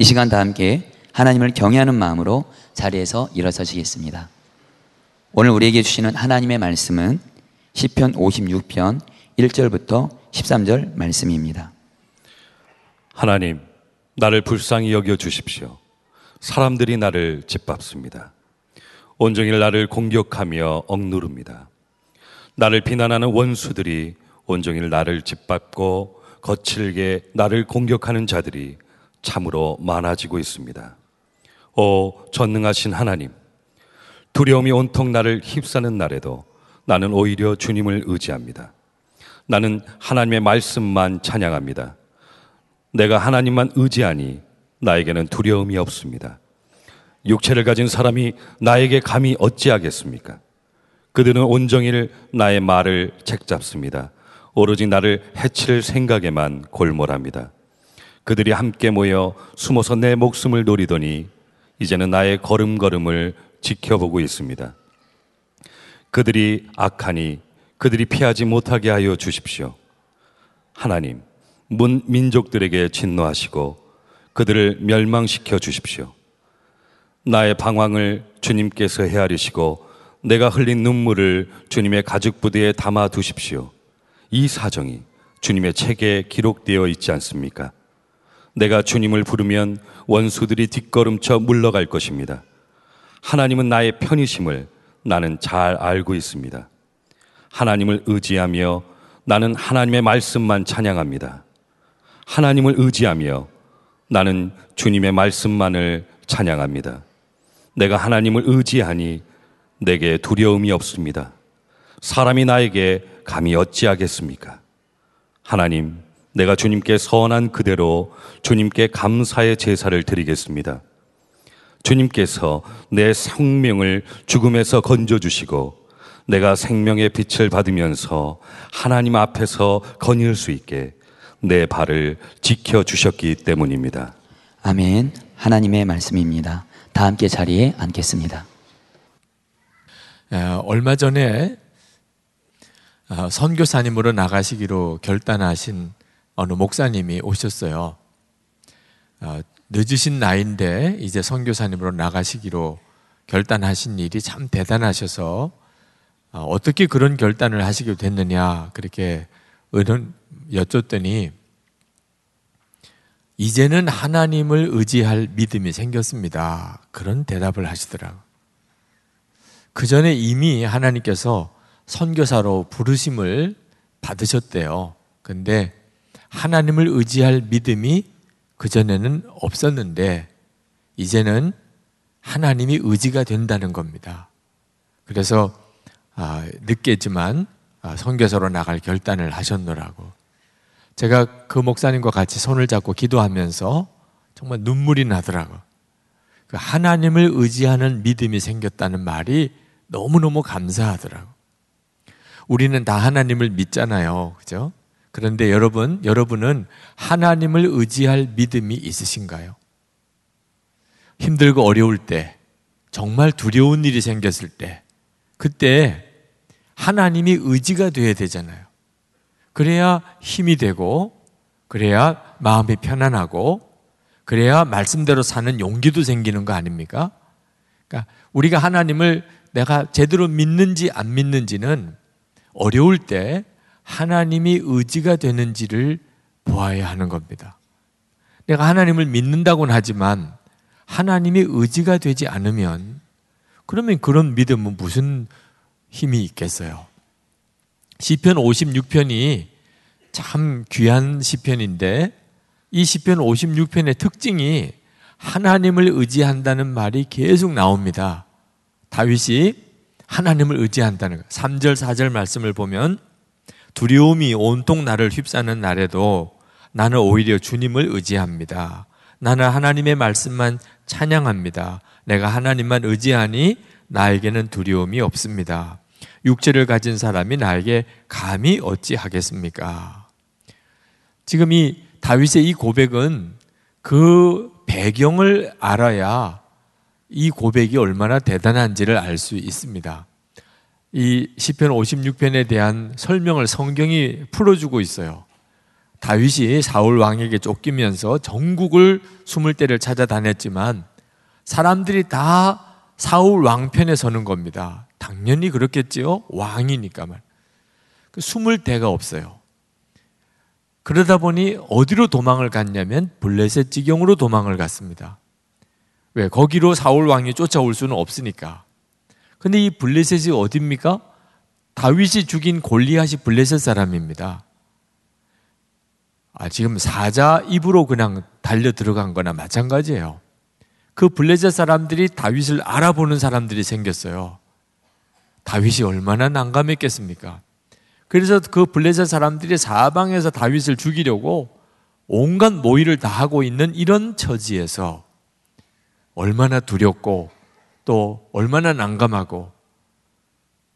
이 시간 다 함께 하나님을 경외하는 마음으로 자리에서 일어서시겠습니다. 오늘 우리에게 주시는 하나님의 말씀은 시편 56편 1절부터 13절 말씀입니다. 하나님, 나를 불쌍히 여겨 주십시오. 사람들이 나를 짓밟습니다. 온종일 나를 공격하며 억누릅니다. 나를 비난하는 원수들이 온종일 나를 짓밟고 거칠게 나를 공격하는 자들이 참으로 많아지고 있습니다. 오, 전능하신 하나님. 두려움이 온통 나를 휩싸는 날에도 나는 오히려 주님을 의지합니다. 나는 하나님의 말씀만 찬양합니다. 내가 하나님만 의지하니 나에게는 두려움이 없습니다. 육체를 가진 사람이 나에게 감히 어찌하겠습니까? 그들은 온종일 나의 말을 책잡습니다. 오로지 나를 해칠 생각에만 골몰합니다. 그들이 함께 모여 숨어서 내 목숨을 노리더니 이제는 나의 걸음걸음을 지켜보고 있습니다. 그들이 악하니 그들이 피하지 못하게 하여 주십시오. 하나님, 문 민족들에게 진노하시고 그들을 멸망시켜 주십시오. 나의 방황을 주님께서 헤아리시고 내가 흘린 눈물을 주님의 가죽 부대에 담아 두십시오. 이 사정이 주님의 책에 기록되어 있지 않습니까? 내가 주님을 부르면 원수들이 뒷걸음쳐 물러갈 것입니다. 하나님은 나의 편이심을 나는 잘 알고 있습니다. 하나님을 의지하며 나는 하나님의 말씀만 찬양합니다. 하나님을 의지하며 나는 주님의 말씀만을 찬양합니다. 내가 하나님을 의지하니 내게 두려움이 없습니다. 사람이 나에게 감히 어찌하겠습니까? 하나님, 내가 주님께 선한 그대로 주님께 감사의 제사를 드리겠습니다. 주님께서 내 생명을 죽음에서 건져주시고 내가 생명의 빛을 받으면서 하나님 앞에서 거닐 수 있게 내 발을 지켜주셨기 때문입니다. 아멘. 하나님의 말씀입니다. 다 함께 자리에 앉겠습니다. 얼마 전에 어, 선교사님으로 나가시기로 결단하신 어느 목사님이 오셨어요. 어, 늦으신 나이인데 이제 선교사님으로 나가시기로 결단하신 일이 참 대단하셔서 어, 어떻게 그런 결단을 하시게 됐느냐 그렇게 의논 여쭙더니 이제는 하나님을 의지할 믿음이 생겼습니다. 그런 대답을 하시더라고. 그 전에 이미 하나님께서 선교사로 부르심을 받으셨대요. 근데 하나님을 의지할 믿음이 그전에는 없었는데 이제는 하나님이 의지가 된다는 겁니다. 그래서 아, 늦겠지만 아, 선교사로 나갈 결단을 하셨노라고. 제가 그 목사님과 같이 손을 잡고 기도하면서 정말 눈물이 나더라고. 그 하나님을 의지하는 믿음이 생겼다는 말이 너무너무 감사하더라고. 우리는 다 하나님을 믿잖아요. 그죠? 그런데 여러분, 여러분은 하나님을 의지할 믿음이 있으신가요? 힘들고 어려울 때, 정말 두려운 일이 생겼을 때, 그때 하나님이 의지가 되어야 되잖아요. 그래야 힘이 되고, 그래야 마음이 편안하고, 그래야 말씀대로 사는 용기도 생기는 거 아닙니까? 그러니까 우리가 하나님을 내가 제대로 믿는지 안 믿는지는 어려울 때 하나님이 의지가 되는지를 보아야 하는 겁니다. 내가 하나님을 믿는다고는 하지만 하나님이 의지가 되지 않으면 그러면 그런 믿음은 무슨 힘이 있겠어요? 시편 56편이 참 귀한 시편인데 이 시편 56편의 특징이 하나님을 의지한다는 말이 계속 나옵니다. 다윗이 하나님을 의지한다는 거. 3절, 4절 말씀을 보면 두려움이 온통 나를 휩싸는 날에도 나는 오히려 주님을 의지합니다. 나는 하나님의 말씀만 찬양합니다. 내가 하나님만 의지하니 나에게는 두려움이 없습니다. 육체를 가진 사람이 나에게 감히 어찌하겠습니까? 지금 이 다윗의 이 고백은 그 배경을 알아야 이 고백이 얼마나 대단한지를 알 수 있습니다. 이 시편 56편에 대한 설명을 성경이 풀어주고 있어요. 다윗이 사울 왕에게 쫓기면서 전국을 숨을 때를 찾아다녔지만 사람들이 다 사울 왕편에 서는 겁니다. 당연히 그렇겠지요. 왕이니까 말. 그 숨을 데가 없어요. 그러다 보니 어디로 도망을 갔냐면 블레셋 지경으로 도망을 갔습니다. 왜? 거기로 사울 왕이 쫓아올 수는 없으니까. 근데 이 블레셋이 어딥니까? 다윗이 죽인 골리앗이 블레셋 사람입니다. 아, 지금 사자 입으로 그냥 달려 들어간 거나 마찬가지예요. 그 블레셋 사람들이 다윗을 알아보는 사람들이 생겼어요. 다윗이 얼마나 난감했겠습니까? 그래서 그 블레셋 사람들이 사방에서 다윗을 죽이려고 온갖 모의를 다 하고 있는 이런 처지에서 얼마나 두렵고 또 얼마나 난감하고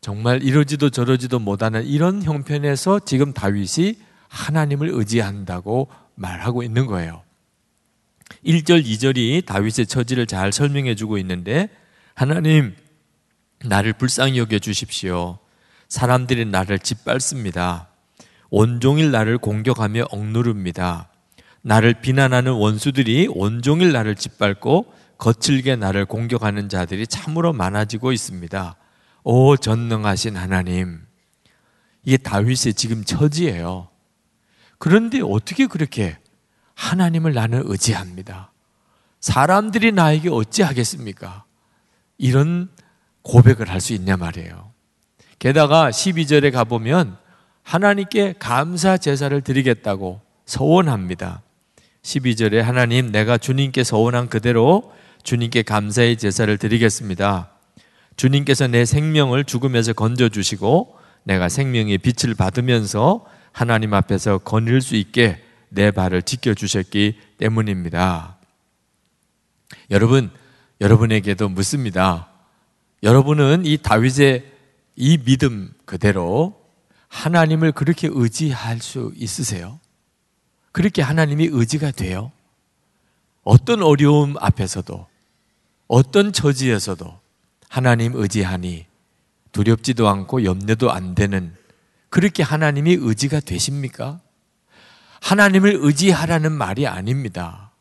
정말 이러지도 저러지도 못하는 이런 형편에서 지금 다윗이 하나님을 의지한다고 말하고 있는 거예요. 1절, 2절이 다윗의 처지를 잘 설명해 주고 있는데 하나님 나를 불쌍히 여겨 주십시오. 사람들이 나를 짓밟습니다. 온종일 나를 공격하며 억누릅니다. 나를 비난하는 원수들이 온종일 나를 짓밟고 거칠게 나를 공격하는 자들이 참으로 많아지고 있습니다. 오 전능하신 하나님. 이게 다윗의 지금 처지예요. 그런데 어떻게 그렇게 하나님을 나는 의지합니다. 사람들이 나에게 어찌하겠습니까? 이런 고백을 할 수 있냐 말이에요. 게다가 12절에 가보면 하나님께 감사 제사를 드리겠다고 서원합니다. 12절에 하나님 내가 주님께 서원한 그대로 주님께 감사의 제사를 드리겠습니다. 주님께서 내 생명을 죽음에서 건져 주시고 내가 생명의 빛을 받으면서 하나님 앞에서 거닐 수 있게 내 발을 지켜 주셨기 때문입니다. 여러분, 여러분에게도 묻습니다. 여러분은 이 다윗의 이 믿음 그대로 하나님을 그렇게 의지할 수 있으세요? 그렇게 하나님이 의지가 돼요? 어떤 어려움 앞에서도, 어떤 처지에서도 하나님 의지하니 두렵지도 않고 염려도 안 되는 그렇게 하나님이 의지가 되십니까? 하나님을 의지하라는 말이 아닙니다.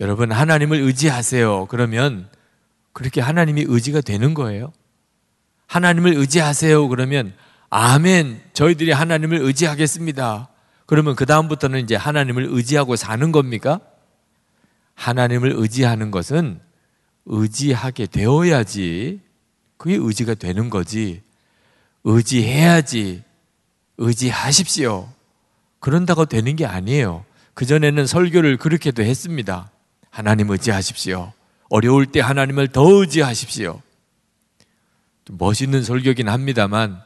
여러분, 하나님을 의지하세요. 그러면 그렇게 하나님이 의지가 되는 거예요. 하나님을 의지하세요. 그러면 아멘. 저희들이 하나님을 의지하겠습니다. 그러면 그다음부터는 이제 하나님을 의지하고 사는 겁니까? 하나님을 의지하는 것은 의지하게 되어야지 그게 의지가 되는 거지. 의지해야지. 의지하십시오. 그런다고 되는 게 아니에요. 그전에는 설교를 그렇게도 했습니다. 하나님 의지하십시오. 어려울 때 하나님을 더 의지하십시오. 멋있는 설교긴 합니다만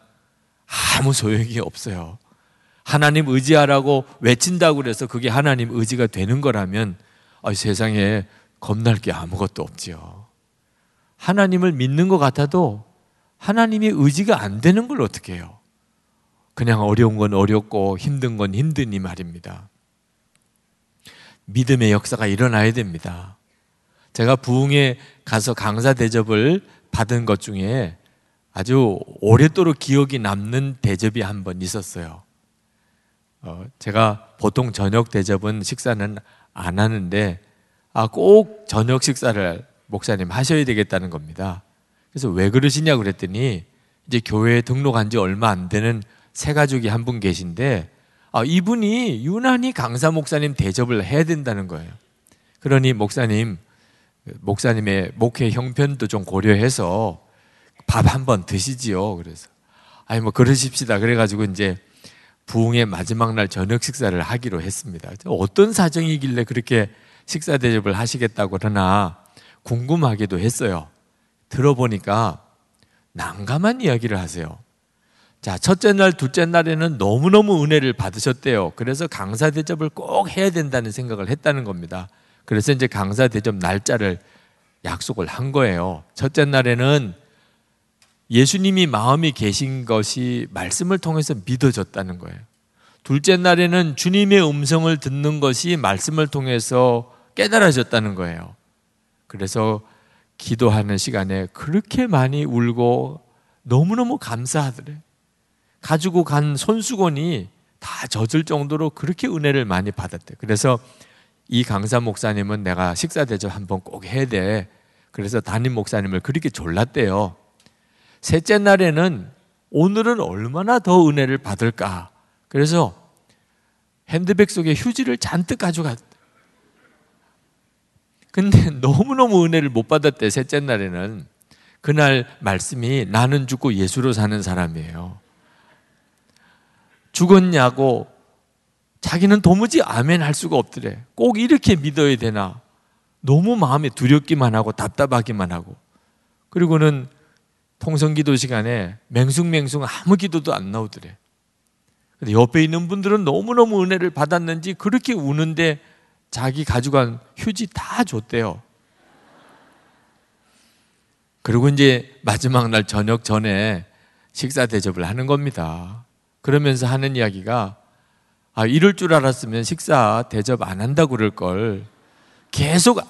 아무 소용이 없어요. 하나님 의지하라고 외친다고 그래서 그게 하나님 의지가 되는 거라면 아, 세상에 겁날 게 아무것도 없지요. 하나님을 믿는 것 같아도 하나님의 의지가 안 되는 걸 어떻게 해요? 그냥 어려운 건 어렵고 힘든 건이 말입니다. 믿음의 역사가 일어나야 됩니다. 제가 부흥에 가서 강사 대접을 받은 것 중에 아주 오랫도록 기억이 남는 대접이 한 번 있었어요. 어, 제가 보통 저녁 대접은 식사는 안 하는데, 아, 꼭 저녁 식사를 목사님 하셔야 되겠다는 겁니다. 그래서 왜 그러시냐 그랬더니, 이제 교회에 등록한 지 얼마 안 되는 새 가족이 한 분 계신데, 아, 이분이 유난히 강사 목사님 대접을 해야 된다는 거예요. 그러니 목사님, 목사님의 목회 형편도 좀 고려해서 밥 한번 드시지요. 그래서 아니 뭐 그러십시다. 그래가지고 이제 부흥의 마지막 날 저녁 식사를 하기로 했습니다. 어떤 사정이길래 그렇게 식사 대접을 하시겠다고 그러나 궁금하기도 했어요. 들어보니까 난감한 이야기를 하세요. 자, 첫째 날, 둘째 날에는 너무너무 은혜를 받으셨대요. 그래서 강사 대접을 꼭 해야 된다는 생각을 했다는 겁니다. 그래서 이제 강사 대접 날짜를 약속을 한 거예요. 첫째 날에는 예수님이 마음이 계신 것이 말씀을 통해서 믿어졌다는 거예요. 둘째 날에는 주님의 음성을 듣는 것이 말씀을 통해서 깨달아졌다는 거예요. 그래서 기도하는 시간에 그렇게 많이 울고 너무너무 감사하더래. 가지고 간 손수건이 다 젖을 정도로 그렇게 은혜를 많이 받았대. 그래서 이 강사 목사님은 내가 식사 대접 한번 꼭 해야 돼. 그래서 담임 목사님을 그렇게 졸랐대요. 셋째 날에는 오늘은 얼마나 더 은혜를 받을까. 그래서 핸드백 속에 휴지를 잔뜩 가져갔. 근데 너무너무 은혜를 못 받았대, 셋째 날에는. 그날 말씀이 나는 죽고 예수로 사는 사람이에요. 죽었냐고 자기는 도무지 아멘 할 수가 없더래. 꼭 이렇게 믿어야 되나? 너무 마음에 두렵기만 하고 답답하기만 하고. 그리고는 통성 기도 시간에 맹숭맹숭 아무 기도도 안 나오더래. 근데 옆에 있는 분들은 너무너무 은혜를 받았는지 그렇게 우는데 자기 가져간 휴지 다 줬대요. 그리고 이제 마지막 날 저녁 전에 식사 대접을 하는 겁니다. 그러면서 하는 이야기가 아, 이럴 줄 알았으면 식사 대접 안 한다고 그럴 걸. 계속,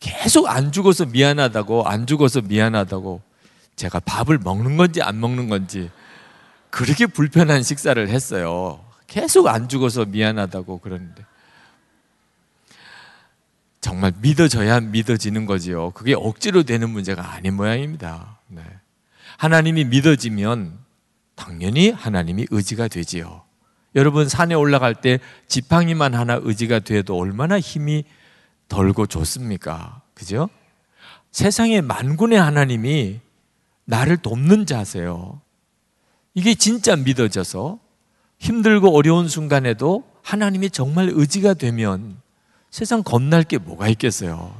계속 안 죽어서 미안하다고, 안 죽어서 미안하다고. 제가 밥을 먹는 건지 안 먹는 건지 그렇게 불편한 식사를 했어요. 계속 안 죽어서 미안하다고 그러는데. 정말 믿어져야 믿어지는 거지요. 그게 억지로 되는 문제가 아닌 모양입니다. 네. 하나님이 믿어지면 당연히 하나님이 의지가 되지요. 여러분 산에 올라갈 때 지팡이만 하나 의지가 돼도 얼마나 힘이 덜고 좋습니까? 그죠? 세상에 만군의 하나님이 나를 돕는 자세요. 이게 진짜 믿어져서 힘들고 어려운 순간에도 하나님이 정말 의지가 되면 세상 겁날 게 뭐가 있겠어요.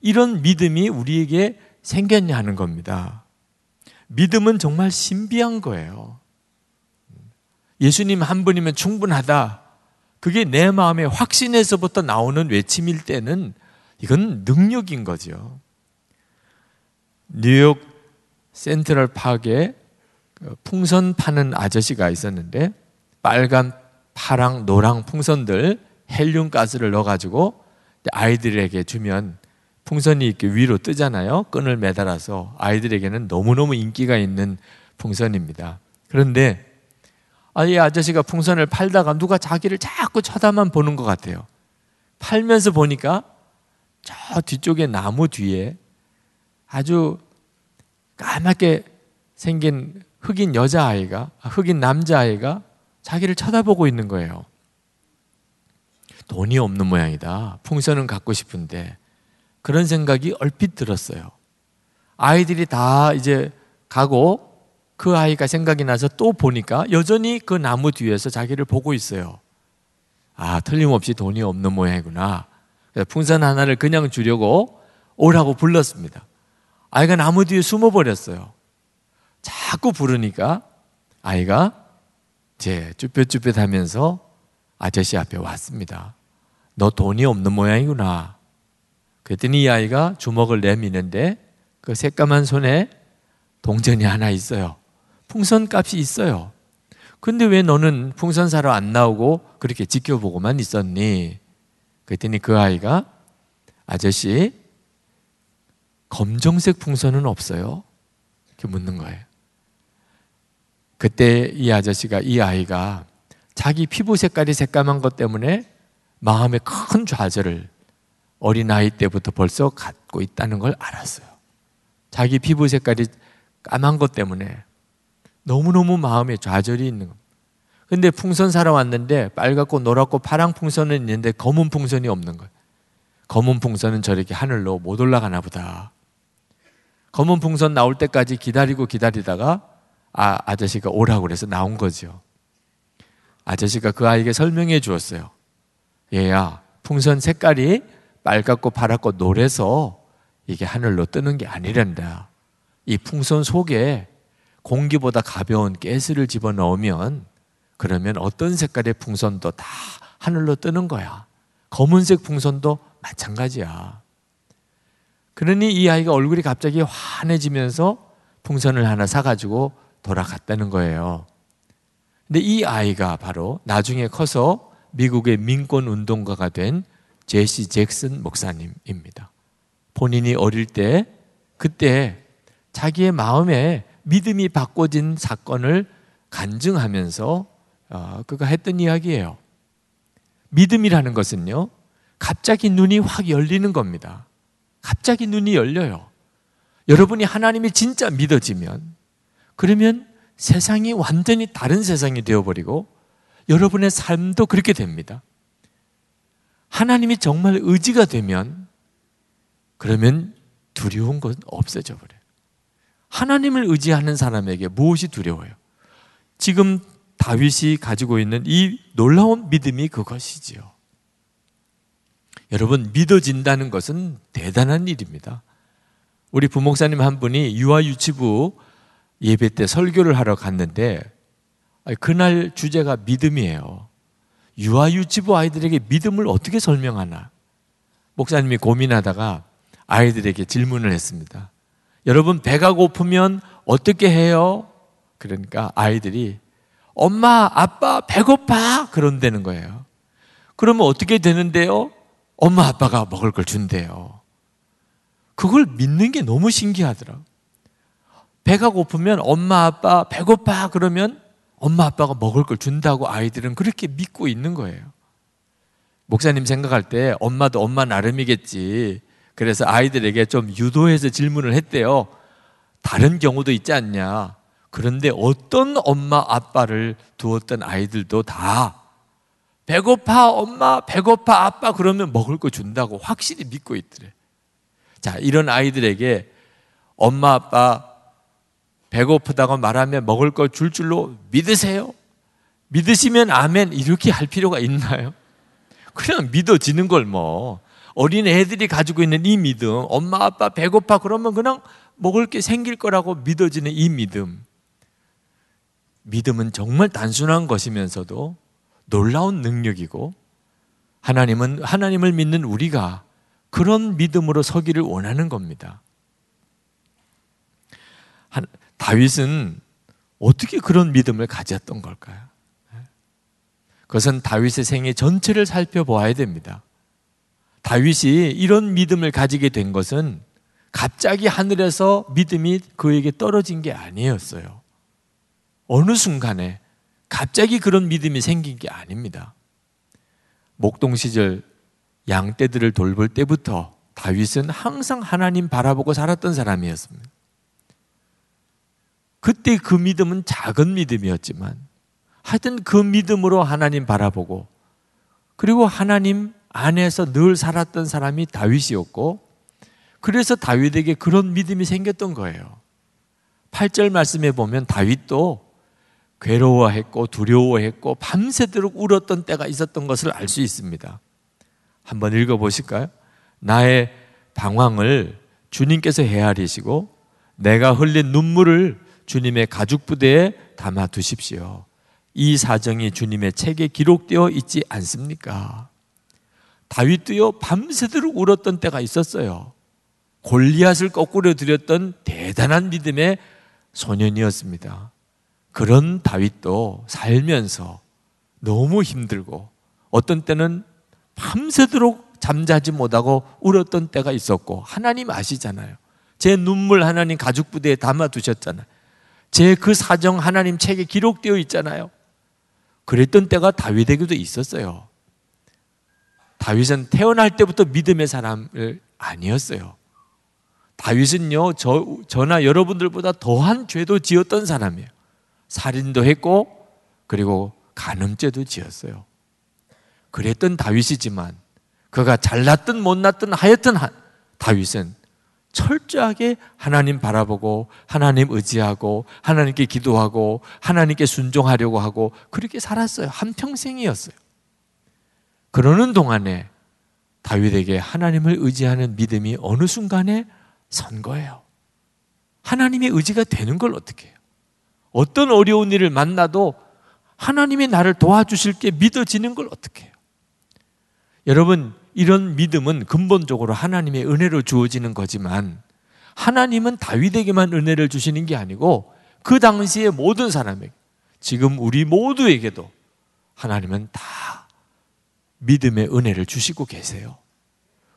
이런 믿음이 우리에게 생겼냐 하는 겁니다. 믿음은 정말 신비한 거예요. 예수님 한 분이면 충분하다. 그게 내 마음의 확신에서부터 나오는 외침일 때는 이건 능력인 거죠. 뉴욕 센트럴 파크에 그 풍선 파는 아저씨가 있었는데 빨간, 파랑, 노랑 풍선들 헬륨 가스를 넣어가지고 아이들에게 주면 풍선이 이렇게 위로 뜨잖아요. 끈을 매달아서 아이들에게는 너무너무 인기가 있는 풍선입니다. 그런데 아, 이 아저씨가 풍선을 팔다가 누가 자기를 자꾸 쳐다만 보는 것 같아요. 팔면서 보니까 저 뒤쪽에 나무 뒤에 아주 까맣게 생긴 흑인 여자아이가, 아, 흑인 남자아이가 자기를 쳐다보고 있는 거예요. 돈이 없는 모양이다. 풍선은 갖고 싶은데. 그런 생각이 얼핏 들었어요. 아이들이 다 이제 가고 그 아이가 생각이 나서 또 보니까 여전히 그 나무 뒤에서 자기를 보고 있어요. 아, 틀림없이 돈이 없는 모양이구나. 풍선 하나를 그냥 주려고 오라고 불렀습니다. 아이가 나무 뒤에 숨어버렸어요. 자꾸 부르니까 아이가 제 쭈뼛쭈뼛 하면서 아저씨 앞에 왔습니다. 너 돈이 없는 모양이구나. 그랬더니 이 아이가 주먹을 내미는데 그 새까만 손에 동전이 하나 있어요. 풍선 값이 있어요. 근데 왜 너는 풍선 사러 안 나오고 그렇게 지켜보고만 있었니? 그랬더니 그 아이가 아저씨 검정색 풍선은 없어요? 이렇게 묻는 거예요. 그때 이 아저씨가 이 아이가 자기 피부 색깔이 새까만 것 때문에 마음에 큰 좌절을 어린아이 때부터 벌써 갖고 있다는 걸 알았어요. 자기 피부 색깔이 까만 것 때문에 너무너무 마음에 좌절이 있는 겁니다. 근데 풍선 사러 왔는데 빨갛고 노랗고 파랑 풍선은 있는데 검은 풍선이 없는 거예요. 검은 풍선은 저렇게 하늘로 못 올라가나 보다. 검은 풍선 나올 때까지 기다리고 기다리다가 아, 아저씨가 오라고 그래서 나온 거죠. 아저씨가 그 아이에게 설명해 주었어요. 얘야, 풍선 색깔이 빨갛고 파랗고 노래서 이게 하늘로 뜨는 게 아니란다. 이 풍선 속에 공기보다 가벼운 가스를 집어넣으면 그러면 어떤 색깔의 풍선도 다 하늘로 뜨는 거야. 검은색 풍선도 마찬가지야. 그러니 이 아이가 얼굴이 갑자기 환해지면서 풍선을 하나 사가지고 돌아갔다는 거예요. 근데 이 아이가 바로 나중에 커서 미국의 민권 운동가가 된 제시 잭슨 목사님입니다. 본인이 어릴 때 그때 자기의 마음에 믿음이 바꿔진 사건을 간증하면서 어, 그가 했던 이야기예요. 믿음이라는 것은요, 갑자기 눈이 확 열리는 겁니다. 갑자기 눈이 열려요. 여러분이 하나님이 진짜 믿어지면, 그러면 세상이 완전히 다른 세상이 되어버리고, 여러분의 삶도 그렇게 됩니다. 하나님이 정말 의지가 되면, 그러면 두려운 건 없어져 버려요. 하나님을 의지하는 사람에게 무엇이 두려워요? 지금 다윗이 가지고 있는 이 놀라운 믿음이 그것이지요. 여러분, 믿어진다는 것은 대단한 일입니다. 우리 부목사님 한 분이 유아유치부 예배 때 설교를 하러 갔는데, 그날 주제가 믿음이에요. 유아유치부 아이들에게 믿음을 어떻게 설명하나? 목사님이 고민하다가 아이들에게 질문을 했습니다. 여러분, 배가 고프면 어떻게 해요? 그러니까 아이들이 엄마, 아빠, 배고파! 그런다는 거예요. 그러면 어떻게 되는데요? 엄마, 아빠가 먹을 걸 준대요. 그걸 믿는 게 너무 신기하더라. 배가 고프면 엄마, 아빠, 배고파! 그러면 엄마, 아빠가 먹을 걸 준다고 아이들은 그렇게 믿고 있는 거예요. 목사님 생각할 때 엄마도 엄마 나름이겠지. 그래서 아이들에게 좀 유도해서 질문을 했대요. 다른 경우도 있지 않냐. 그런데 어떤 엄마 아빠를 두었던 아이들도 다 배고파 엄마 배고파 아빠 그러면 먹을 거 준다고 확실히 믿고 있더래. 자 이런 아이들에게 엄마 아빠 배고프다고 말하면 먹을 거줄 줄로 믿으세요. 믿으시면 아멘 이렇게 할 필요가 있나요? 그냥 믿어지는 걸 뭐. 어린 애들이 가지고 있는 이 믿음, 엄마 아빠 배고파 그러면 그냥 먹을 게 생길 거라고 믿어지는 이 믿음. 믿음은 정말 단순한 것이면서도 놀라운 능력이고 하나님은 하나님을 믿는 우리가 그런 믿음으로 서기를 원하는 겁니다. 한, 다윗은 어떻게 그런 믿음을 가졌던 걸까요? 그것은 다윗의 생애 전체를 살펴보아야 됩니다. 다윗이 이런 믿음을 가지게 된 것은 갑자기 하늘에서 믿음이 그에게 떨어진 게 아니었어요. 어느 순간에 갑자기 그런 믿음이 생긴 게 아닙니다. 목동 시절 양 떼들을 돌볼 때부터 다윗은 항상 하나님 바라보고 살았던 사람이었습니다. 그때 그 믿음은 작은 믿음이었지만 하여튼 그 믿음으로 하나님 바라보고 그리고 하나님 안에서 늘 살았던 사람이 다윗이었고 그래서 다윗에게 그런 믿음이 생겼던 거예요. 8절 말씀에 보면 다윗도 괴로워했고 두려워했고 밤새도록 울었던 때가 있었던 것을 알 수 있습니다. 한번 읽어 보실까요? 나의 방황을 주님께서 헤아리시고 내가 흘린 눈물을 주님의 가죽 부대에 담아 두십시오. 이 사정이 주님의 책에 기록되어 있지 않습니까? 다윗도요 밤새도록 울었던 때가 있었어요. 골리앗을 거꾸로 들였던 대단한 믿음의 소년이었습니다. 그런 다윗도 살면서 너무 힘들고 어떤 때는 밤새도록 잠자지 못하고 울었던 때가 있었고 하나님 아시잖아요. 제 눈물 하나님 가죽 부대에 담아 두셨잖아요. 제 그 사정 하나님 책에 기록되어 있잖아요. 그랬던 때가 다윗에게도 있었어요. 다윗은 태어날 때부터 믿음의 사람을 아니었어요. 다윗은요, 저, 저나 여러분들보다 더한 죄도 지었던 사람이에요. 살인도 했고 그리고 간음죄도 지었어요. 그랬던 다윗이지만 그가 잘났든 못났든 하였든 다윗은 철저하게 하나님 바라보고 하나님 의지하고 하나님께 기도하고 하나님께 순종하려고 하고 그렇게 살았어요. 한 평생이었어요. 그러는 동안에 다윗에게 하나님을 의지하는 믿음이 어느 순간에 선 거예요. 하나님의 의지가 되는 걸 어떻게 해요? 어떤 어려운 일을 만나도 하나님이 나를 도와주실 게 믿어지는 걸 어떻게 해요? 여러분, 이런 믿음은 근본적으로 하나님의 은혜로 주어지는 거지만 하나님은 다윗에게만 은혜를 주시는 게 아니고 그 당시의 모든 사람에게 지금 우리 모두에게도 하나님은 다 믿음의 은혜를 주시고 계세요.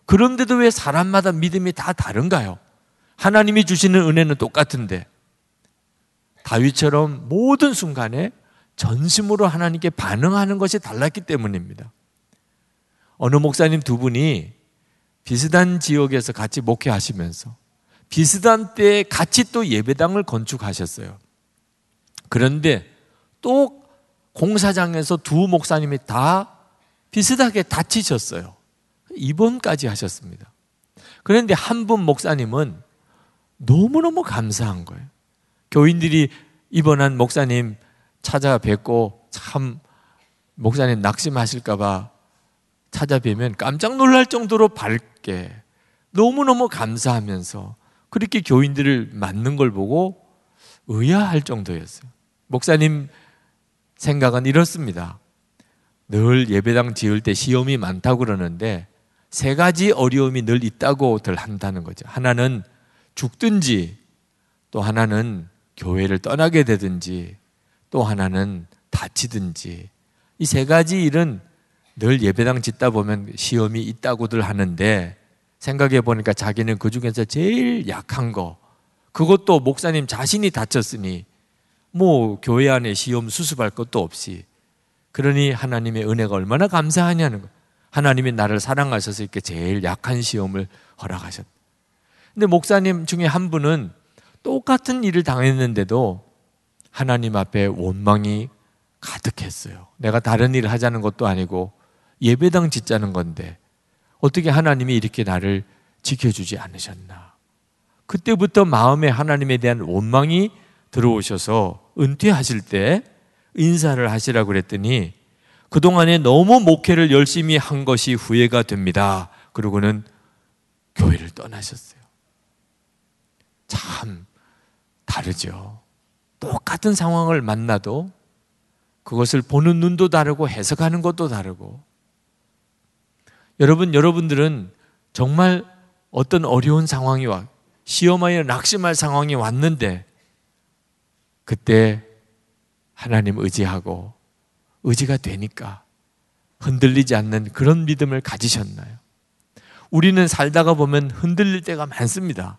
그런데도 왜 사람마다 믿음이 다 다른가요? 하나님이 주시는 은혜는 똑같은데 다윗처럼 모든 순간에 전심으로 하나님께 반응하는 것이 달랐기 때문입니다. 어느 목사님 두 분이 비슷한 지역에서 같이 목회하시면서 비슷한 때에 같이 또 예배당을 건축하셨어요. 그런데 또 공사장에서 두 목사님이 다 비슷하게 다치셨어요. 입원까지 하셨습니다. 그런데 한 분 목사님은 너무너무 감사한 거예요. 교인들이 입원한 목사님 찾아뵙고 참 목사님 낙심하실까봐 찾아뵈면 깜짝 놀랄 정도로 밝게 너무너무 감사하면서 그렇게 교인들을 맞는 걸 보고 의아할 정도였어요. 목사님 생각은 이렇습니다. 늘 예배당 지을 때 시험이 많다고 그러는데 세 가지 어려움이 늘 있다고들 한다는 거죠. 하나는 죽든지 또 하나는 교회를 떠나게 되든지 또 하나는 다치든지 이 세 가지 일은 늘 예배당 짓다 보면 시험이 있다고들 하는데 생각해 보니까 자기는 그 중에서 제일 약한 거 그것도 목사님 자신이 다쳤으니 뭐 교회 안에 시험 수습할 것도 없이 그러니 하나님의 은혜가 얼마나 감사하냐는 거. 하나님이 나를 사랑하셔서 이렇게 제일 약한 시험을 허락하셨다. 근데 목사님 중에 한 분은 똑같은 일을 당했는데도 하나님 앞에 원망이 가득했어요. 내가 다른 일을 하자는 것도 아니고 예배당 짓자는 건데 어떻게 하나님이 이렇게 나를 지켜주지 않으셨나. 그때부터 마음에 하나님에 대한 원망이 들어오셔서 은퇴하실 때 인사를 하시라고 그랬더니 그동안에 너무 목회를 열심히 한 것이 후회가 됩니다. 그러고는 교회를 떠나셨어요. 참 다르죠. 똑같은 상황을 만나도 그것을 보는 눈도 다르고 해석하는 것도 다르고 여러분, 여러분들은 정말 어떤 어려운 상황이 와, 시험하여 낙심할 상황이 왔는데 그때 하나님 의지하고 의지가 되니까 흔들리지 않는 그런 믿음을 가지셨나요? 우리는 살다가 보면 흔들릴 때가 많습니다.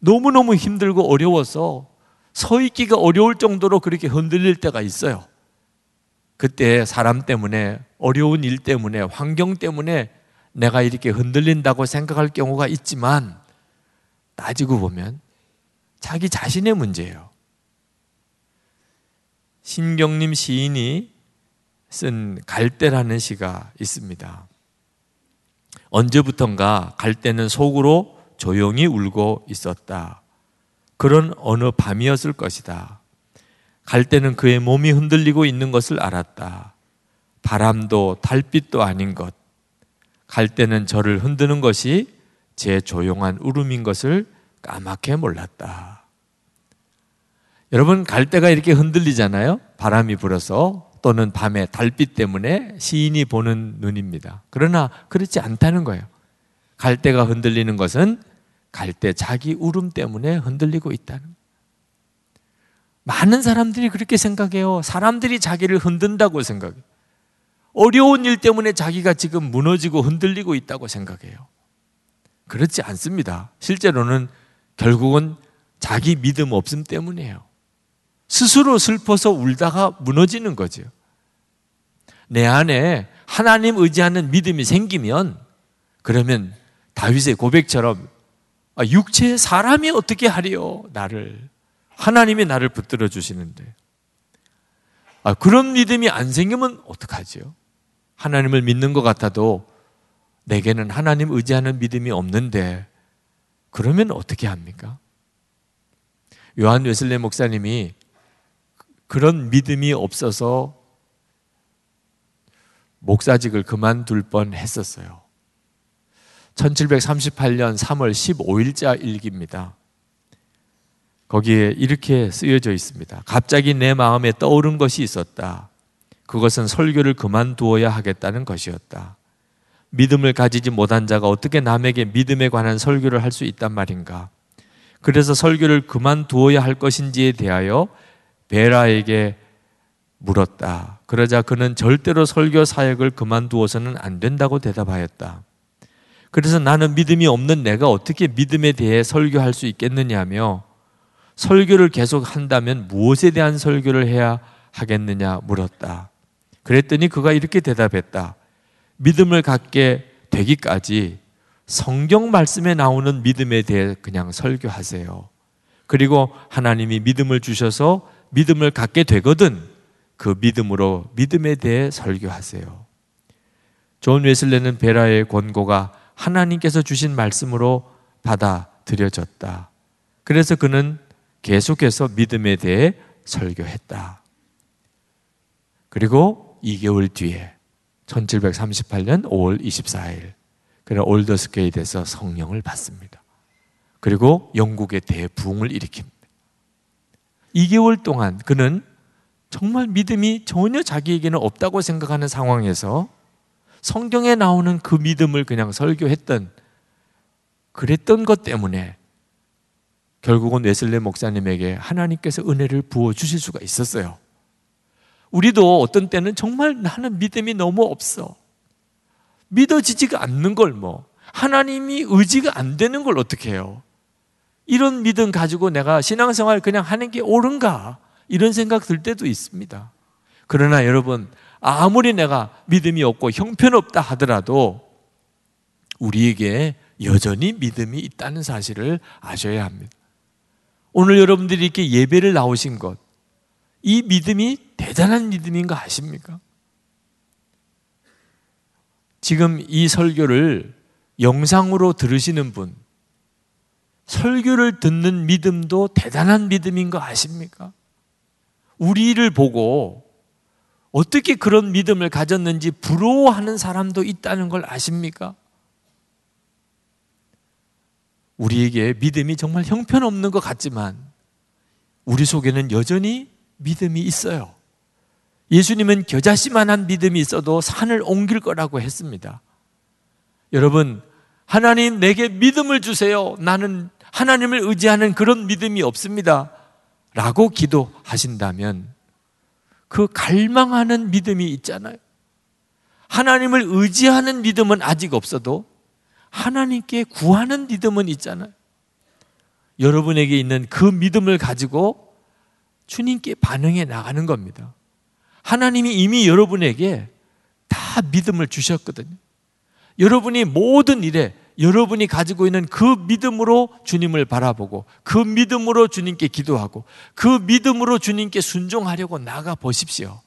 너무너무 힘들고 어려워서 서 있기가 어려울 정도로 그렇게 흔들릴 때가 있어요. 그때 사람 때문에, 어려운 일 때문에, 환경 때문에 내가 이렇게 흔들린다고 생각할 경우가 있지만 따지고 보면 자기 자신의 문제예요. 신경림 시인이 쓴 갈대라는 시가 있습니다. 언제부턴가 갈대는 속으로 조용히 울고 있었다. 그런 어느 밤이었을 것이다. 갈대는 그의 몸이 흔들리고 있는 것을 알았다. 바람도 달빛도 아닌 것. 갈대는 저를 흔드는 것이 제 조용한 울음인 것을 까맣게 몰랐다. 여러분 갈 때가 이렇게 흔들리잖아요. 바람이 불어서 또는 밤에 달빛 때문에 시인이 보는 눈입니다. 그러나 그렇지 않다는 거예요. 갈 때가 흔들리는 것은 갈때 자기 울음 때문에 흔들리고 있다는. 많은 사람들이 그렇게 생각해요. 사람들이 자기를 흔든다고 생각해요. 어려운 일 때문에 자기가 지금 무너지고 흔들리고 있다고 생각해요. 그렇지 않습니다. 실제로는 결국은 자기 믿음 없음 때문이에요. 스스로 슬퍼서 울다가 무너지는 거죠. 내 안에 하나님 의지하는 믿음이 생기면 그러면 다윗의 고백처럼 아, 육체의 사람이 어떻게 하리요 나를 하나님이 나를 붙들어 주시는데 아, 그런 믿음이 안 생기면 어떡하지요? 하나님을 믿는 것 같아도 내게는 하나님 의지하는 믿음이 없는데 그러면 어떻게 합니까? 요한 웨슬레 목사님이 그런 믿음이 없어서 목사직을 그만둘 뻔 했었어요. 1738년 3월 15일자 일기입니다. 거기에 이렇게 쓰여져 있습니다. 갑자기 내 마음에 떠오른 것이 있었다. 그것은 설교를 그만두어야 하겠다는 것이었다. 믿음을 가지지 못한 자가 어떻게 남에게 믿음에 관한 설교를 할 수 있단 말인가? 그래서 설교를 그만두어야 할 것인지에 대하여 베라에게 물었다. 그러자 그는 절대로 설교 사역을 그만두어서는 안 된다고 대답하였다. 그래서 나는 믿음이 없는 내가 어떻게 믿음에 대해 설교할 수 있겠느냐며 설교를 계속 한다면 무엇에 대한 설교를 해야 하겠느냐 물었다. 그랬더니 그가 이렇게 대답했다. 믿음을 갖게 되기까지 성경 말씀에 나오는 믿음에 대해 그냥 설교하세요. 그리고 하나님이 믿음을 주셔서 믿음을 갖게 되거든 그 믿음으로 믿음에 대해 설교하세요. 존 웨슬레는 뵐러의 권고가 하나님께서 주신 말씀으로 받아들여졌다. 그래서 그는 계속해서 믿음에 대해 설교했다. 그리고 2개월 뒤에 1738년 5월 24일 그는 올더스게이트에서 성령을 받습니다. 그리고 영국의 대부흥을 일으킵니다. 2개월 동안 그는 정말 믿음이 전혀 자기에게는 없다고 생각하는 상황에서 성경에 나오는 그 믿음을 그냥 설교했던 그랬던 것 때문에 결국은 웨슬레 목사님에게 하나님께서 은혜를 부어 주실 수가 있었어요. 우리도 어떤 때는 정말 나는 믿음이 너무 없어. 믿어지지가 않는 걸 뭐. 하나님이 의지가 안 되는 걸 어떻게 해요? 이런 믿음 가지고 내가 신앙생활 그냥 하는 게 옳은가? 이런 생각 들 때도 있습니다. 그러나 여러분, 아무리 내가 믿음이 없고 형편없다 하더라도 우리에게 여전히 믿음이 있다는 사실을 아셔야 합니다. 오늘 여러분들이 이렇게 예배를 나오신 것, 이 믿음이 대단한 믿음인 거 아십니까? 지금 이 설교를 영상으로 들으시는 분, 설교를 듣는 믿음도 대단한 믿음인 거 아십니까? 우리를 보고 어떻게 그런 믿음을 가졌는지 부러워하는 사람도 있다는 걸 아십니까? 우리에게 믿음이 정말 형편없는 것 같지만 우리 속에는 여전히 믿음이 있어요. 예수님은 겨자씨만한 믿음이 있어도 산을 옮길 거라고 했습니다. 여러분, 하나님 내게 믿음을 주세요. 나는 하나님을 의지하는 그런 믿음이 없습니다. 라고 기도하신다면 그 갈망하는 믿음이 있잖아요. 하나님을 의지하는 믿음은 아직 없어도 하나님께 구하는 믿음은 있잖아요. 여러분에게 있는 그 믿음을 가지고 주님께 반응해 나가는 겁니다. 하나님이 이미 여러분에게 다 믿음을 주셨거든요. 여러분이 모든 일에 여러분이 가지고 있는 그 믿음으로 주님을 바라보고 그 믿음으로 주님께 기도하고 그 믿음으로 주님께 순종하려고 나가 보십시오.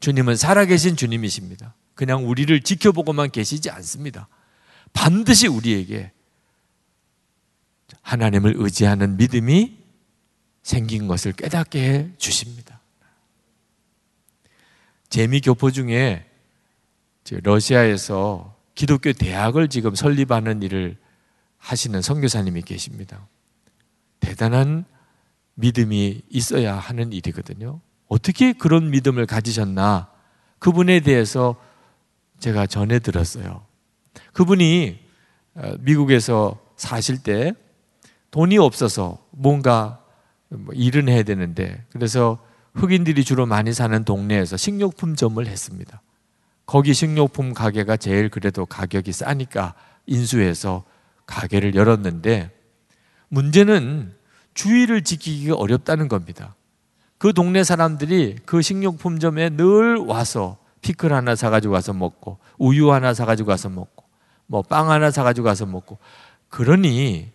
주님은 살아계신 주님이십니다. 그냥 우리를 지켜보고만 계시지 않습니다. 반드시 우리에게 하나님을 의지하는 믿음이 생긴 것을 깨닫게 해 주십니다. 재미 교포 중에 러시아에서 기독교 대학을 지금 설립하는 일을 하시는 선교사님이 계십니다. 대단한 믿음이 있어야 하는 일이거든요. 어떻게 그런 믿음을 가지셨나? 그분에 대해서 제가 전해 들었어요. 그분이 어, 미국에서 사실 때 돈이 없어서 뭔가 뭐 일은 해야 되는데 그래서 흑인들이 주로 많이 사는 동네에서 식료품점을 했습니다. 거기 식료품 가게가 제일 그래도 가격이 싸니까 인수해서 가게를 열었는데 문제는 주의를 지키기가 어렵다는 겁니다. 그 동네 사람들이 그 식료품점에 늘 와서 피클 하나 사가지고 와서 먹고 우유 하나 사가지고 와서 먹고 뭐 빵 하나 사가지고 와서 먹고 그러니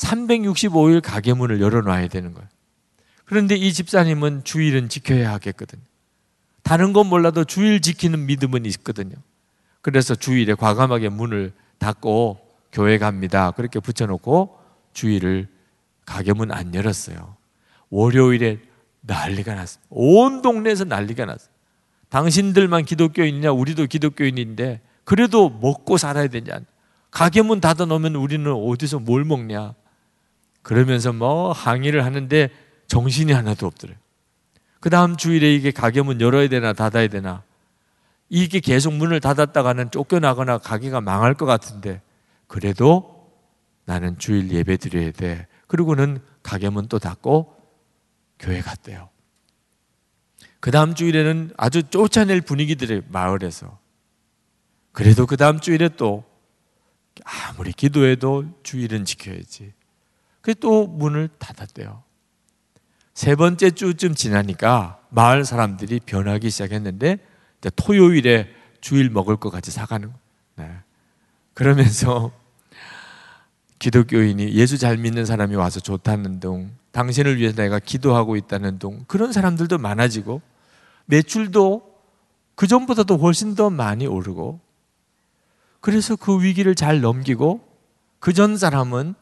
365일 가게 문을 열어놔야 되는 거예요. 그런데 이 집사님은 주일은 지켜야 하겠거든요. 다른 건 몰라도 주일 지키는 믿음은 있거든요. 그래서 주일에 과감하게 문을 닫고 교회 갑니다. 그렇게 붙여놓고 주일을 가게 문 안 열었어요. 월요일에 난리가 났어요. 온 동네에서 난리가 났어요. 당신들만 기독교인이냐? 우리도 기독교인인데 그래도 먹고 살아야 되냐? 가게 문 닫아 놓으면 우리는 어디서 뭘 먹냐? 그러면서 뭐 항의를 하는데 정신이 하나도 없더래요. 그 다음 주일에 이게 가게 문 열어야 되나 닫아야 되나. 이게 계속 문을 닫았다가는 쫓겨나거나 가게가 망할 것 같은데 그래도 나는 주일 예배 드려야 돼. 그리고는 가게 문 또 닫고 교회 갔대요. 그 다음 주일에는 아주 쫓아낼 분위기들의 마을에서. 그래도 그 다음 주일에 또 아무리 기도해도 주일은 지켜야지. 또 문을 닫았대요. 세 번째 주쯤 지나니까 마을 사람들이 변하기 시작했는데 토요일에 주일 먹을 것 같이 사가는 거. 네. 그러면서 기독교인이 예수 잘 믿는 사람이 와서 좋다는 둥, 당신을 위해서 내가 기도하고 있다는 둥, 그런 사람들도 많아지고 매출도 그 전보다도 훨씬 더 많이 오르고 그래서 그 위기를 잘 넘기고 그 전 사람은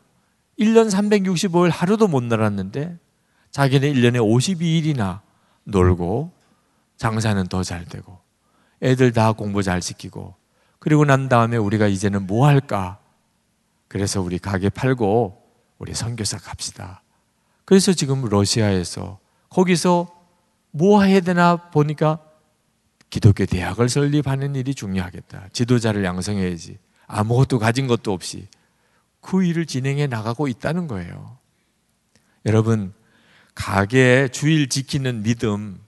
1년 365일 하루도 못 놀았는데 자기는 1년에 52일이나 놀고 장사는 더 잘 되고 애들 다 공부 잘 시키고 그리고 난 다음에 우리가 이제는 뭐 할까? 그래서 우리 가게 팔고 우리 선교사 갑시다. 그래서 지금 러시아에서 거기서 뭐 해야 되나 보니까 기독교 대학을 설립하는 일이 중요하겠다. 지도자를 양성해야지. 아무것도 가진 것도 없이 그 일을 진행해 나가고 있다는 거예요. 여러분, 가게 주일 지키는 믿음,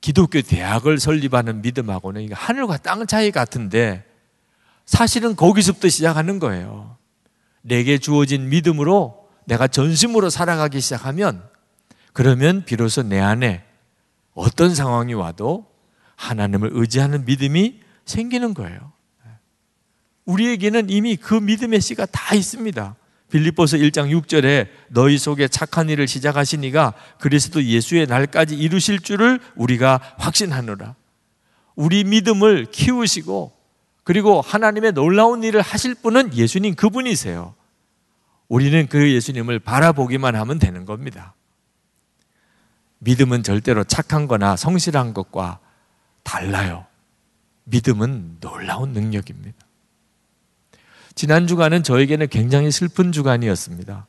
기독교 대학을 설립하는 믿음하고는 하늘과 땅 차이 같은데 사실은 거기서부터 시작하는 거예요. 내게 주어진 믿음으로 내가 전심으로 살아가기 시작하면 그러면 비로소 내 안에 어떤 상황이 와도 하나님을 의지하는 믿음이 생기는 거예요. 우리에게는 이미 그 믿음의 씨가 다 있습니다. 빌립보서 1장 6절에 너희 속에 착한 일을 시작하시니가 그리스도 예수의 날까지 이루실 줄을 우리가 확신하노라. 우리 믿음을 키우시고 그리고 하나님의 놀라운 일을 하실 분은 예수님 그분이세요. 우리는 그 예수님을 바라보기만 하면 되는 겁니다. 믿음은 절대로 착한 거나 성실한 것과 달라요. 믿음은 놀라운 능력입니다. 지난 주간은 저에게는 굉장히 슬픈 주간이었습니다.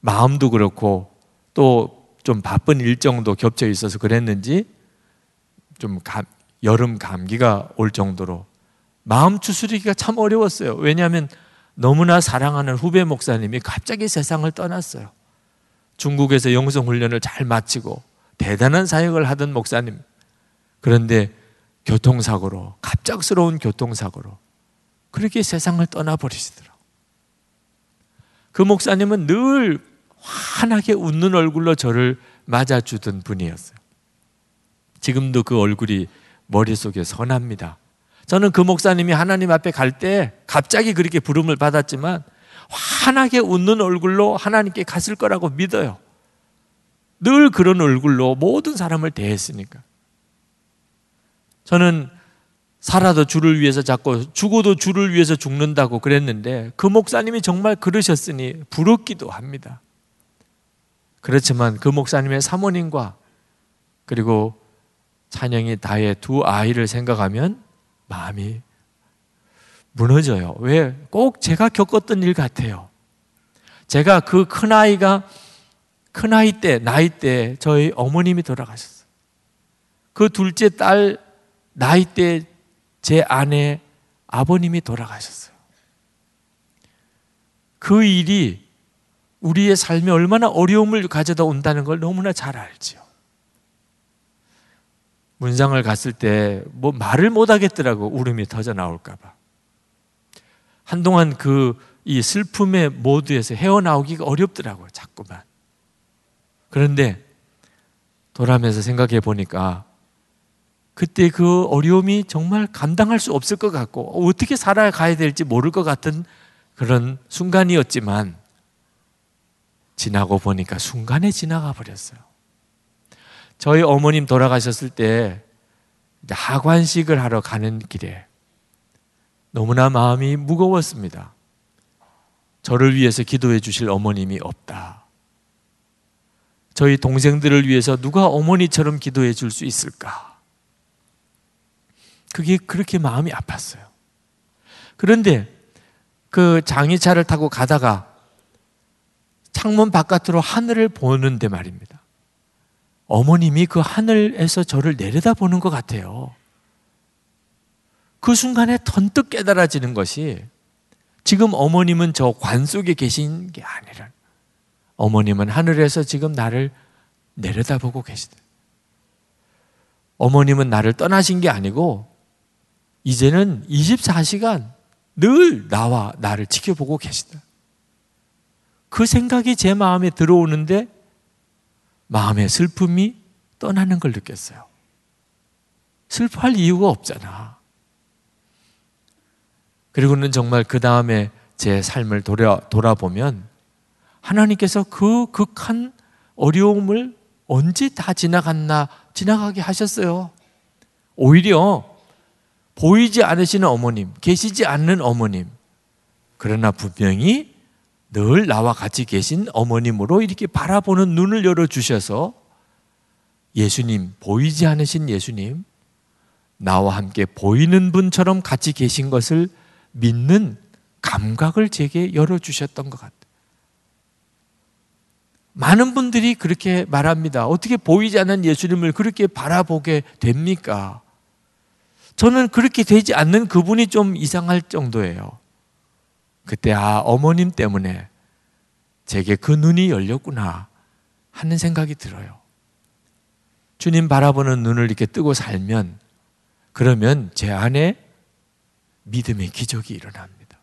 마음도 그렇고 또 좀 바쁜 일정도 겹쳐 있어서 그랬는지 좀 감, 여름 감기가 올 정도로 마음 추스리기가 참 어려웠어요. 왜냐하면 너무나 사랑하는 후배 목사님이 갑자기 세상을 떠났어요. 중국에서 영성 훈련을 잘 마치고 대단한 사역을 하던 목사님. 그런데 교통사고로, 갑작스러운 교통사고로 그렇게 세상을 떠나버리시더라고. 그 목사님은 늘 환하게 웃는 얼굴로 저를 맞아주던 분이었어요. 지금도 그 얼굴이 머릿속에 선합니다. 저는 그 목사님이 하나님 앞에 갈 때 갑자기 그렇게 부름을 받았지만 환하게 웃는 얼굴로 하나님께 갔을 거라고 믿어요. 늘 그런 얼굴로 모든 사람을 대했으니까. 저는 살아도 주를 위해서 잡고 죽어도 주를 위해서 죽는다고 그랬는데 그 목사님이 정말 그러셨으니 부럽기도 합니다. 그렇지만 그 목사님의 사모님과 그리고 찬영이 다의 두 아이를 생각하면 마음이 무너져요. 왜? 꼭 제가 겪었던 일 같아요. 제가 그 큰아이가 큰아이 때, 나이 때 저희 어머님이 돌아가셨어요. 그 둘째 딸 나이 때 제 아내 아버님이 돌아가셨어요. 그 일이 우리의 삶에 얼마나 어려움을 가져다 온다는 걸 너무나 잘 알지요. 문상을 갔을 때 뭐 말을 못 하겠더라고 울음이 터져 나올까봐. 한동안 그 이 슬픔의 모드에서 헤어나오기가 어렵더라고요, 자꾸만. 그런데 돌아면서 생각해 보니까 그때 그 어려움이 정말 감당할 수 없을 것 같고 어떻게 살아가야 될지 모를 것 같은 그런 순간이었지만 지나고 보니까 순간에 지나가 버렸어요. 저희 어머님 돌아가셨을 때 하관식을 하러 가는 길에 너무나 마음이 무거웠습니다. 저를 위해서 기도해 주실 어머님이 없다. 저희 동생들을 위해서 누가 어머니처럼 기도해 줄 수 있을까? 그게 그렇게 마음이 아팠어요. 그런데 그 장의차를 타고 가다가 창문 바깥으로 하늘을 보는데 말입니다. 어머님이 그 하늘에서 저를 내려다보는 것 같아요. 그 순간에 턴뜩 깨달아지는 것이 지금 어머님은 저 관 속에 계신 게 아니라 어머님은 하늘에서 지금 나를 내려다보고 계시다. 어머님은 나를 떠나신 게 아니고 이제는 24시간 늘 나와 나를 지켜보고 계시다. 그 생각이 제 마음에 들어오는데 마음의 슬픔이 떠나는 걸 느꼈어요. 슬퍼할 이유가 없잖아. 그리고는 정말 그 다음에 제 삶을 돌아, 돌아보면 하나님께서 그 극한 어려움을 언제 다 지나갔나 지나가게 하셨어요. 오히려 보이지 않으시는 어머님, 계시지 않는 어머님, 그러나 분명히 늘 나와 같이 계신 어머님으로 이렇게 바라보는 눈을 열어주셔서 예수님, 보이지 않으신 예수님, 나와 함께 보이는 분처럼 같이 계신 것을 믿는 감각을 제게 열어주셨던 것 같아요. 많은 분들이 그렇게 말합니다. 어떻게 보이지 않는 예수님을 그렇게 바라보게 됩니까? 저는 그렇게 되지 않는 그분이 좀 이상할 정도예요. 그때, 아, 어머님 때문에 제게 그 눈이 열렸구나 하는 생각이 들어요. 주님 바라보는 눈을 이렇게 뜨고 살면 그러면 제 안에 믿음의 기적이 일어납니다.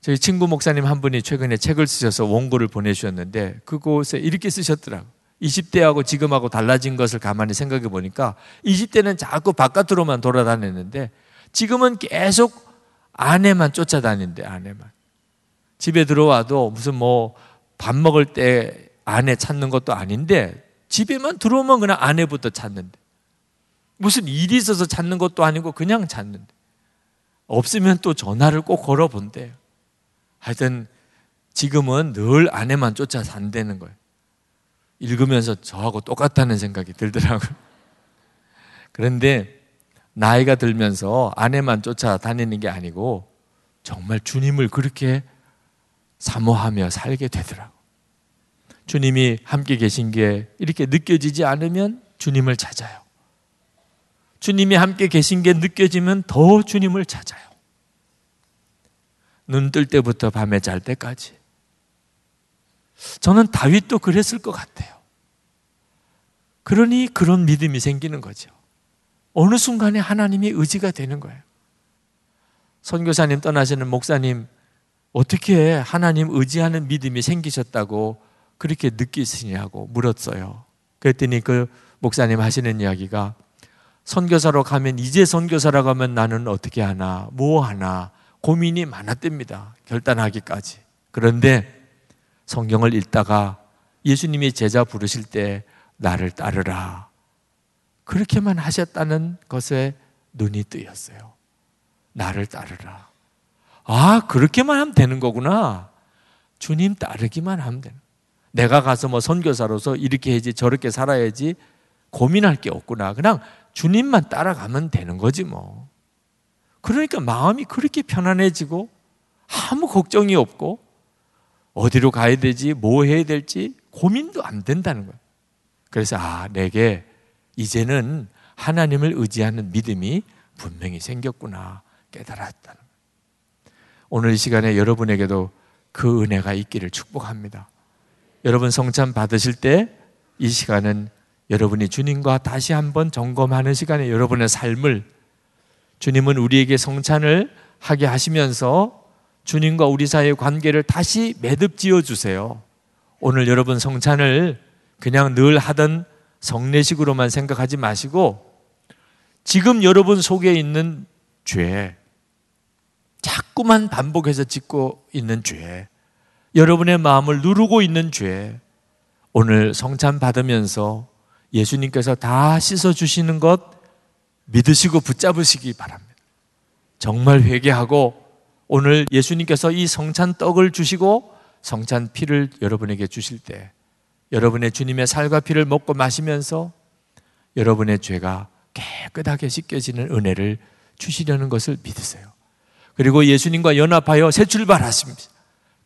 저희 친구 목사님 한 분이 최근에 책을 쓰셔서 원고를 보내주셨는데 그곳에 이렇게 쓰셨더라고. 20대하고 지금하고 달라진 것을 가만히 생각해 보니까 20대는 자꾸 바깥으로만 돌아다녔는데 지금은 계속 아내만 쫓아다닌대, 아내만. 집에 들어와도 무슨 뭐 밥 먹을 때 아내 찾는 것도 아닌데 집에만 들어오면 그냥 아내부터 찾는데 무슨 일이 있어서 찾는 것도 아니고 그냥 찾는데 없으면 또 전화를 꼭 걸어본대요. 하여튼 지금은 늘 아내만 쫓아 산다는 거예요. 읽으면서 저하고 똑같다는 생각이 들더라고요. 그런데 나이가 들면서 아내만 쫓아 다니는 게 아니고 정말 주님을 그렇게 사모하며 살게 되더라고. 주님이 함께 계신 게 이렇게 느껴지지 않으면 주님을 찾아요. 주님이 함께 계신 게 느껴지면 더 주님을 찾아요. 눈 뜰 때부터 밤에 잘 때까지. 저는 다윗도 그랬을 것 같아요. 그러니 그런 믿음이 생기는 거죠. 어느 순간에 하나님이 의지가 되는 거예요. 선교사님 떠나시는 목사님 어떻게 하나님 의지하는 믿음이 생기셨다고 그렇게 느끼시냐고 물었어요. 그랬더니 그 목사님 하시는 이야기가 선교사로 가면 이제 선교사라고 하면 나는 어떻게 하나 뭐 하나 고민이 많았답니다. 결단하기까지. 그런데 성경을 읽다가 예수님이 제자 부르실 때 나를 따르라. 그렇게만 하셨다는 것에 눈이 뜨였어요. 나를 따르라. 아, 그렇게만 하면 되는 거구나. 주님 따르기만 하면 되는. 내가 가서 뭐 선교사로서 이렇게 해야지 저렇게 살아야지 고민할 게 없구나. 그냥 주님만 따라가면 되는 거지 뭐. 그러니까 마음이 그렇게 편안해지고 아무 걱정이 없고 어디로 가야 되지, 뭐 해야 될지 고민도 안 된다는 거예요. 그래서 아, 내게 이제는 하나님을 의지하는 믿음이 분명히 생겼구나 깨달았다는 거예요. 오늘 이 시간에 여러분에게도 그 은혜가 있기를 축복합니다. 여러분 성찬 받으실 때 이 시간은 여러분이 주님과 다시 한번 점검하는 시간에 여러분의 삶을 주님은 우리에게 성찬을 하게 하시면서 주님과 우리 사이의 관계를 다시 매듭 지어 주세요. 오늘 여러분 성찬을 그냥 늘 하던 성례식으로만 생각하지 마시고 지금 여러분 속에 있는 죄, 자꾸만 반복해서 짓고 있는 죄, 여러분의 마음을 누르고 있는 죄, 오늘 성찬 받으면서 예수님께서 다 씻어주시는 것 믿으시고 붙잡으시기 바랍니다. 정말 회개하고 오늘 예수님께서 이 성찬 떡을 주시고 성찬 피를 여러분에게 주실 때 여러분의 주님의 살과 피를 먹고 마시면서 여러분의 죄가 깨끗하게 씻겨지는 은혜를 주시려는 것을 믿으세요. 그리고 예수님과 연합하여 새 출발하십니다.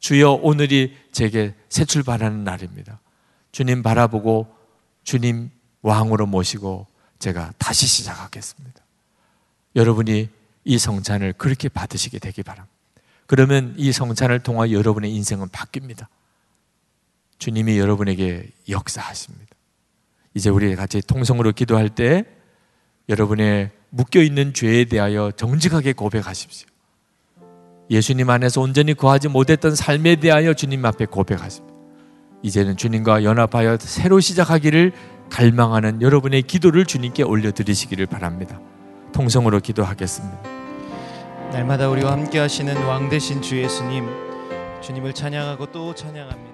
주여 오늘이 제게 새 출발하는 날입니다. 주님 바라보고 주님 왕으로 모시고 제가 다시 시작하겠습니다. 여러분이 이 성찬을 그렇게 받으시게 되기 바랍니다. 그러면 이 성찬을 통하 여러분의 인생은 바뀝니다. 주님이 여러분에게 역사하십니다. 이제 우리 같이 통성으로 기도할 때 여러분의 묶여 있는 죄에 대하여 정직하게 고백하십시오. 예수님 안에서 온전히 거하지 못했던 삶에 대하여 주님 앞에 고백하십니다. 이제는 주님과 연합하여 새로 시작하기를 갈망하는 여러분의 기도를 주님께 올려드리시기를 바랍니다. 통성으로 기도하겠습니다. 날마다 우리와 함께 하시는 왕 대신 주 예수님 주님을 찬양하고 또 찬양합니다.